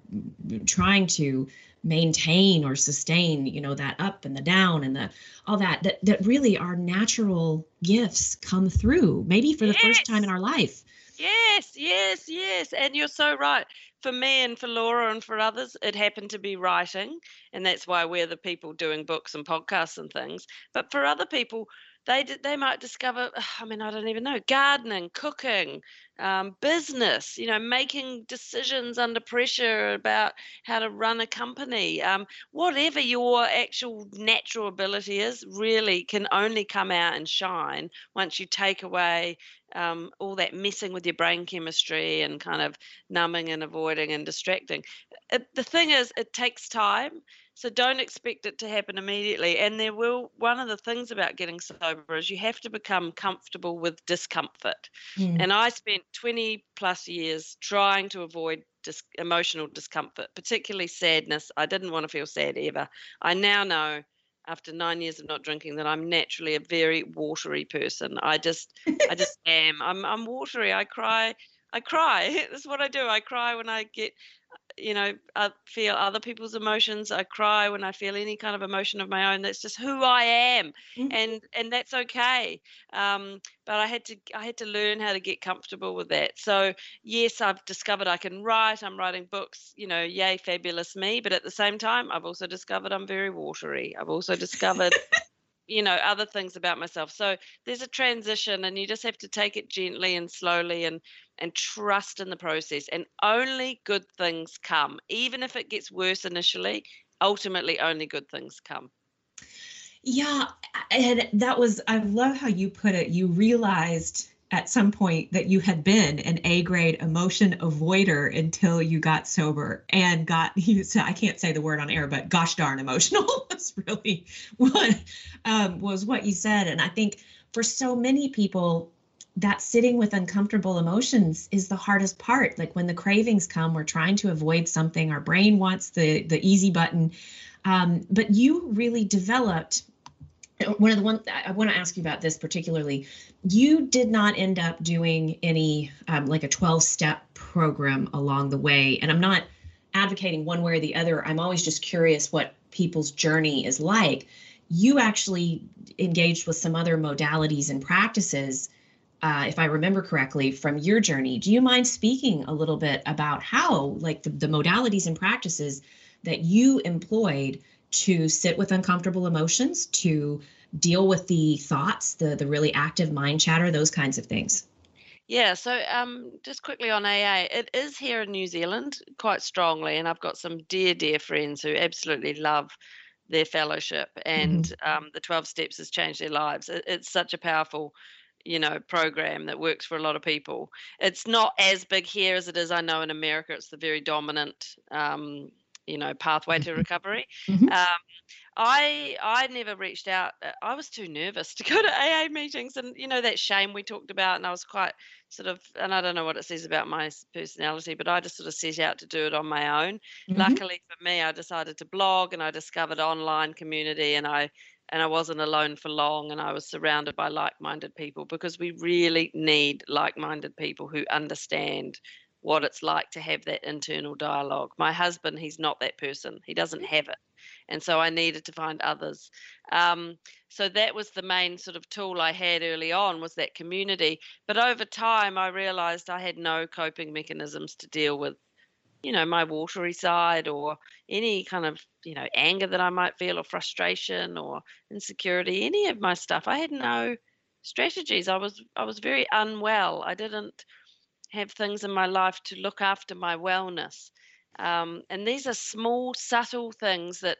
trying to maintain or sustain you know that up and the down and the all that that that really our natural gifts come through maybe for the yes. first time in our life yes yes yes and you're so right for me and for Laura and for others, it happened to be writing, and that's why we're the people doing books and podcasts and things. But for other people, they they might discover. I mean, I don't even know gardening, cooking, um, business. You know, making decisions under pressure about how to run a company. Um, whatever your actual natural ability is, really can only come out and shine once you take away um, all that messing with your brain chemistry and kind of numbing and avoiding and distracting. It, the thing is, it takes time. So don't expect it to happen immediately. And there will, one of the things about getting sober is you have to become comfortable with discomfort. Mm. And I spent 20 plus years trying to avoid dis- emotional discomfort, particularly sadness. I didn't want to feel sad ever. I now know after nine years of not drinking that I'm naturally a very watery person. I just I just am. I'm I'm watery. I cry. I cry. That's what I do. I cry when I get you know I feel other people's emotions i cry when i feel any kind of emotion of my own that's just who i am mm-hmm. and and that's okay um, but i had to i had to learn how to get comfortable with that so yes i've discovered i can write i'm writing books you know yay fabulous me but at the same time i've also discovered i'm very watery i've also discovered you know other things about myself. So there's a transition and you just have to take it gently and slowly and and trust in the process and only good things come. Even if it gets worse initially ultimately only good things come. Yeah and that was i love how you put it. You realized at some point that you had been an A grade emotion avoider until you got sober and got you so I can't say the word on air, but gosh darn emotional was really what um, was what you said. And I think for so many people, that sitting with uncomfortable emotions is the hardest part. Like when the cravings come, we're trying to avoid something. Our brain wants the the easy button. Um, but you really developed one of the ones I want to ask you about this particularly. You did not end up doing any um, like a 12 step program along the way. And I'm not advocating one way or the other. I'm always just curious what people's journey is like. You actually engaged with some other modalities and practices, uh, if I remember correctly, from your journey. Do you mind speaking a little bit about how, like, the, the modalities and practices that you employed? To sit with uncomfortable emotions, to deal with the thoughts, the the really active mind chatter, those kinds of things. Yeah, so um, just quickly on AA, it is here in New Zealand quite strongly, and I've got some dear, dear friends who absolutely love their fellowship, and mm-hmm. um, the 12 steps has changed their lives. It, it's such a powerful, you know, program that works for a lot of people. It's not as big here as it is, I know, in America. It's the very dominant um, you know pathway to mm-hmm. recovery mm-hmm. um, i i never reached out uh, i was too nervous to go to aa meetings and you know that shame we talked about and i was quite sort of and i don't know what it says about my personality but i just sort of set out to do it on my own mm-hmm. luckily for me i decided to blog and i discovered online community and i and I wasn't alone for long and I was surrounded by like-minded people because we really need like-minded people who understand what it's like to have that internal dialogue. My husband, he's not that person. He doesn't mm. have it. And so I needed to find others. Um, so that was the main sort of tool I had early on was that community. But over time, I realized I had no coping mechanisms to deal with you know my watery side or any kind of you know anger that i might feel or frustration or insecurity any of my stuff i had no strategies i was i was very unwell i didn't have things in my life to look after my wellness um, and these are small subtle things that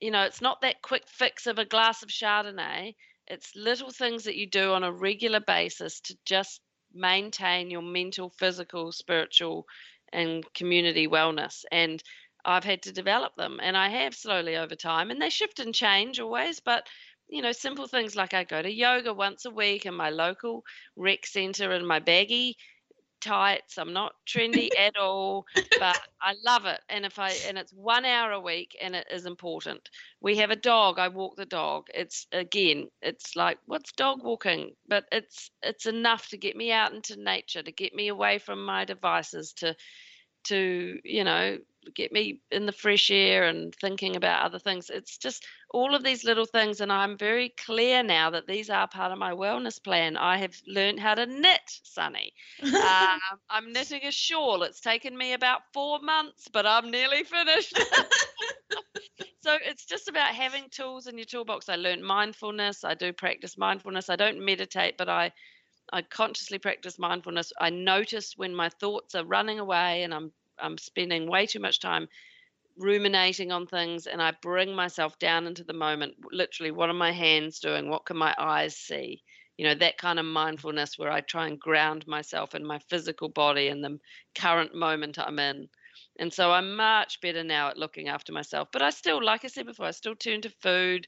you know it's not that quick fix of a glass of chardonnay it's little things that you do on a regular basis to just maintain your mental physical spiritual and community wellness. And I've had to develop them, and I have slowly over time. And they shift and change always, but you know, simple things like I go to yoga once a week in my local rec center in my baggy tights. I'm not trendy at all, but I love it. And if I and it's one hour a week and it is important. We have a dog. I walk the dog. It's again, it's like what's dog walking? But it's it's enough to get me out into nature, to get me away from my devices, to to, you know, get me in the fresh air and thinking about other things. It's just all of these little things. And I'm very clear now that these are part of my wellness plan. I have learned how to knit, Sunny. um, I'm knitting a shawl. It's taken me about four months, but I'm nearly finished. so it's just about having tools in your toolbox. I learned mindfulness. I do practice mindfulness. I don't meditate, but I I consciously practice mindfulness. I notice when my thoughts are running away and I'm I'm spending way too much time ruminating on things and I bring myself down into the moment. Literally, what are my hands doing? What can my eyes see? You know, that kind of mindfulness where I try and ground myself in my physical body and the current moment I'm in. And so I'm much better now at looking after myself. But I still, like I said before, I still turn to food.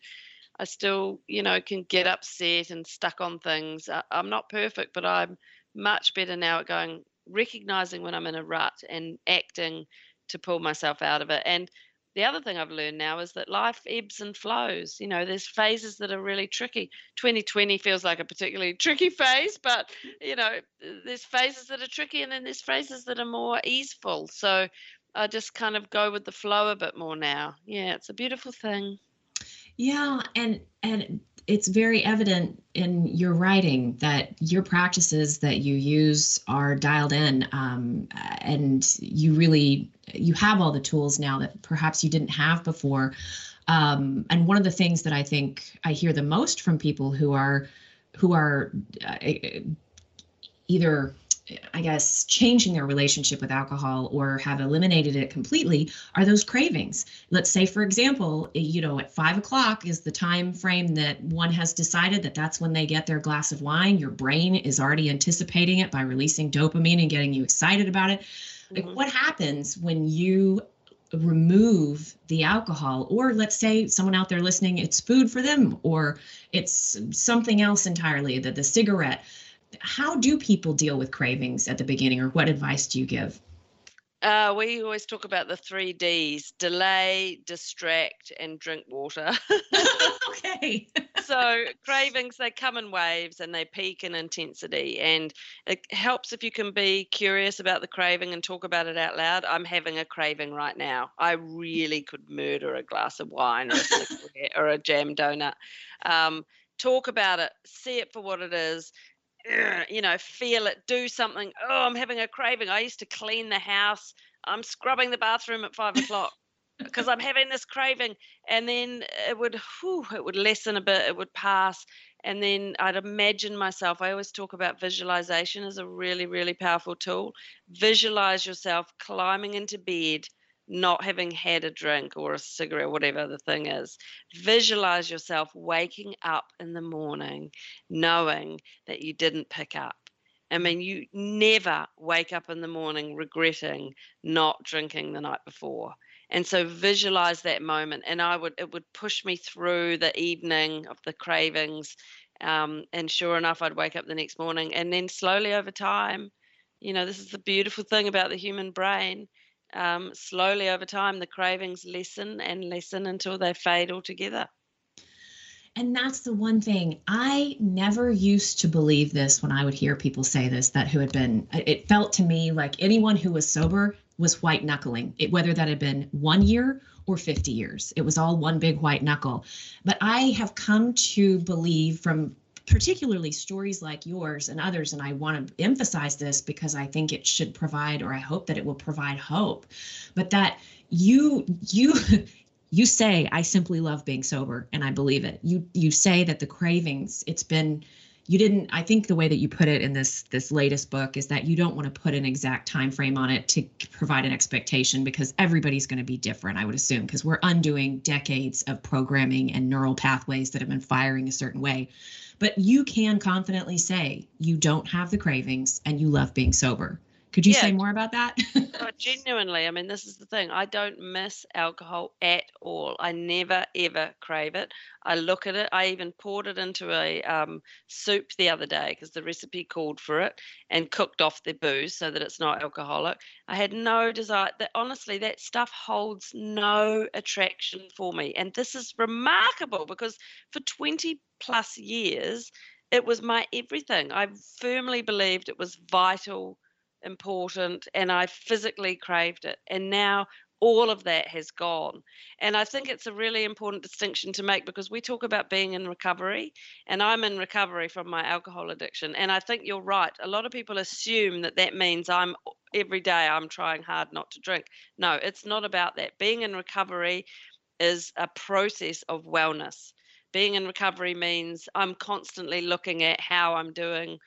I still, you know, can get upset and stuck on things. I'm not perfect, but I'm much better now at going, recognizing when I'm in a rut and acting to pull myself out of it. And the other thing I've learned now is that life ebbs and flows. You know, there's phases that are really tricky. 2020 feels like a particularly tricky phase, but, you know, there's phases that are tricky and then there's phases that are more easeful. So I just kind of go with the flow a bit more now. Yeah, it's a beautiful thing. Yeah, and and it's very evident in your writing that your practices that you use are dialed in, um, and you really you have all the tools now that perhaps you didn't have before. Um, and one of the things that I think I hear the most from people who are who are uh, either I guess, changing their relationship with alcohol or have eliminated it completely are those cravings. Let's say, for example, you know, at five o'clock is the time frame that one has decided that that's when they get their glass of wine. Your brain is already anticipating it by releasing dopamine and getting you excited about it. Mm-hmm. Like, what happens when you remove the alcohol or let's say someone out there listening it's food for them or it's something else entirely that the cigarette how do people deal with cravings at the beginning or what advice do you give uh, we always talk about the three D's delay, distract, and drink water. okay. so, cravings, they come in waves and they peak in intensity. And it helps if you can be curious about the craving and talk about it out loud. I'm having a craving right now. I really could murder a glass of wine or a or a jam donut. Um, talk about it, see it for what it is you know, feel it, do something. Oh, I'm having a craving. I used to clean the house. I'm scrubbing the bathroom at five o'clock because I'm having this craving. And then it would, whew, it would lessen a bit. It would pass. And then I'd imagine myself. I always talk about visualization as a really, really powerful tool. Visualize yourself climbing into bed not having had a drink or a cigarette, whatever the thing is. Visualize yourself waking up in the morning knowing that you didn't pick up. I mean, you never wake up in the morning regretting not drinking the night before. And so visualize that moment. And I would, it would push me through the evening of the cravings. Um, and sure enough, I'd wake up the next morning. And then slowly over time, you know, this is the beautiful thing about the human brain um, slowly over time, the cravings lessen and lessen until they fade altogether. and that's the one thing. I never used to believe this when I would hear people say this that who had been it felt to me like anyone who was sober was white knuckling it whether that had been 1 year or 50 years. It was all one big white knuckle. But I have come to believe from particularly stories like yours and others and I want to emphasize this because I think it should provide or I hope that it will provide hope but that you you you say i simply love being sober and i believe it. You you say that the cravings it's been you didn't i think the way that you put it in this this latest book is that you don't want to put an exact time frame on it to provide an expectation because everybody's going to be different i would assume because we're undoing decades of programming and neural pathways that have been firing a certain way. But you can confidently say you don't have the cravings and you love being sober could you yeah. say more about that? oh, genuinely, I mean, this is the thing. I don't miss alcohol at all. I never ever crave it. I look at it. I even poured it into a um, soup the other day because the recipe called for it, and cooked off the booze so that it's not alcoholic. I had no desire. That honestly, that stuff holds no attraction for me, and this is remarkable because for twenty plus years, it was my everything. I firmly believed it was vital important and I physically craved it. And now all of that has gone. And I think it's a really important distinction to make because we talk about being in recovery, and I'm in recovery from my alcohol addiction. And I think you're right. A lot of people assume that that means I'm every day I'm trying hard not to drink. No, it's not about that. Being in recovery is a process of wellness. Being in recovery means I'm constantly looking at how I'm doing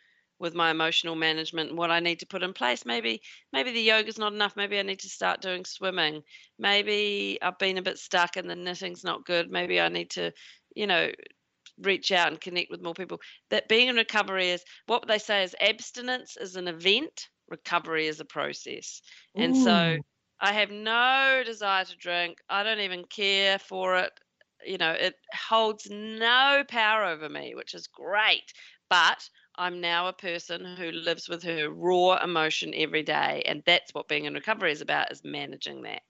with my emotional management and what I need to put in place. Maybe maybe the yoga's not enough. Maybe I need to start doing swimming. Maybe I've been a bit stuck and the knitting's not good. Maybe I need to, you know, reach out and connect with more people. That being in recovery is what they say is abstinence is an event, recovery is a process. Ooh. And so I have no desire to drink. I don't even care for it. You know, it holds no power over me, which is great. But I'm now a person who lives with her raw emotion every day. And that's what being in recovery is about, is managing that.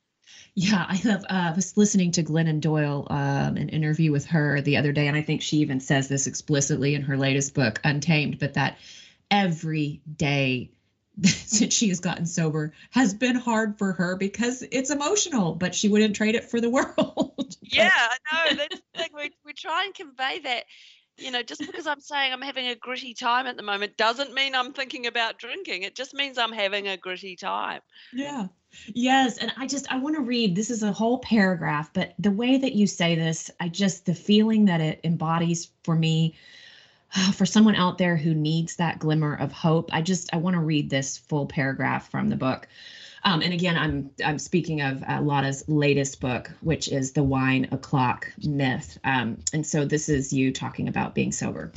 Yeah, I have. Uh, was listening to Glennon Doyle, um, an interview with her the other day, and I think she even says this explicitly in her latest book, Untamed. But that every day since she has gotten sober has been hard for her because it's emotional, but she wouldn't trade it for the world. yeah, I know. That's the thing. We, we try and convey that you know, just because I'm saying I'm having a gritty time at the moment doesn't mean I'm thinking about drinking. It just means I'm having a gritty time. Yeah. Yes. And I just, I want to read this is a whole paragraph, but the way that you say this, I just, the feeling that it embodies for me, for someone out there who needs that glimmer of hope, I just, I want to read this full paragraph from the book. Um, and again, I'm I'm speaking of uh, Lotta's latest book, which is the wine o'clock myth. Um, and so this is you talking about being sober.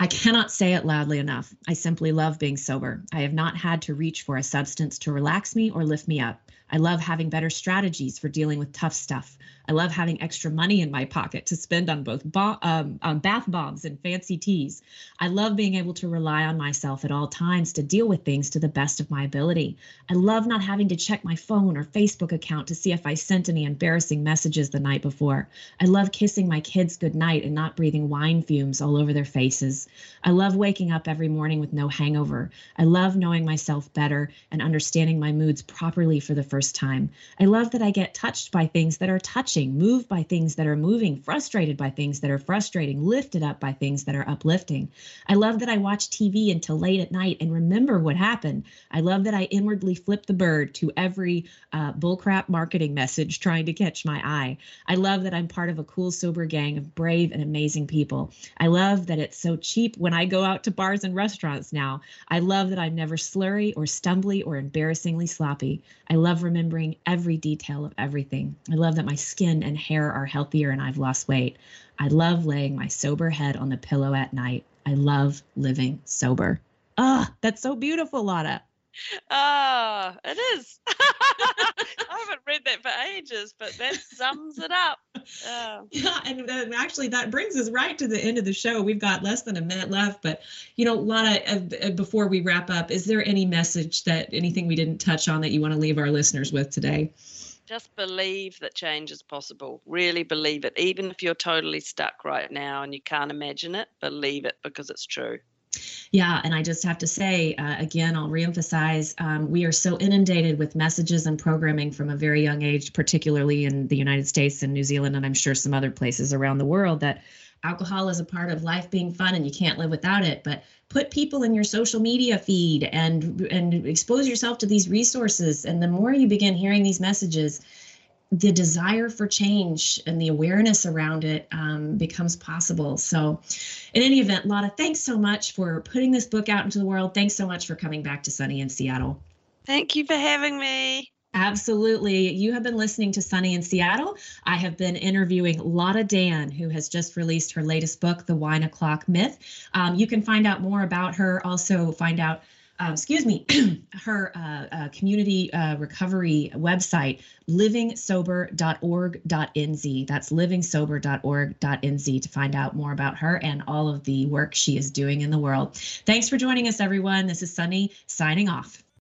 I cannot say it loudly enough. I simply love being sober. I have not had to reach for a substance to relax me or lift me up. I love having better strategies for dealing with tough stuff. I love having extra money in my pocket to spend on both bo- um, on bath bombs and fancy teas. I love being able to rely on myself at all times to deal with things to the best of my ability. I love not having to check my phone or Facebook account to see if I sent any embarrassing messages the night before. I love kissing my kids goodnight and not breathing wine fumes all over their faces. I love waking up every morning with no hangover. I love knowing myself better and understanding my moods properly for the first time. I love that I get touched by things that are touching moved by things that are moving, frustrated by things that are frustrating, lifted up by things that are uplifting. I love that I watch TV until late at night and remember what happened. I love that I inwardly flip the bird to every uh, bullcrap marketing message trying to catch my eye. I love that I'm part of a cool, sober gang of brave and amazing people. I love that it's so cheap when I go out to bars and restaurants now. I love that I'm never slurry or stumbly or embarrassingly sloppy. I love remembering every detail of everything. I love that my skin skin and hair are healthier and I've lost weight. I love laying my sober head on the pillow at night. I love living sober. Ah, oh, that's so beautiful, Lotta. Ah, oh, it is. I haven't read that for ages, but that sums it up. Oh. Yeah, and actually, that brings us right to the end of the show. We've got less than a minute left, but you know, Lotta, uh, uh, before we wrap up, is there any message that anything we didn't touch on that you want to leave our listeners with today? Just believe that change is possible. Really believe it. Even if you're totally stuck right now and you can't imagine it, believe it because it's true. Yeah, and I just have to say uh, again, I'll reemphasize um, we are so inundated with messages and programming from a very young age, particularly in the United States and New Zealand, and I'm sure some other places around the world, that alcohol is a part of life being fun and you can't live without it. But put people in your social media feed and and expose yourself to these resources. And the more you begin hearing these messages, the desire for change and the awareness around it um, becomes possible. So, in any event, Lotta, thanks so much for putting this book out into the world. Thanks so much for coming back to Sunny in Seattle. Thank you for having me. Absolutely. You have been listening to Sunny in Seattle. I have been interviewing Lotta Dann, who has just released her latest book, The Wine O'Clock Myth. Um, you can find out more about her, also find out uh, excuse me, her uh, uh, community uh, recovery website, livingsober.org.nz. That's livingsober.org.nz to find out more about her and all of the work she is doing in the world. Thanks for joining us, everyone. This is Sunny signing off.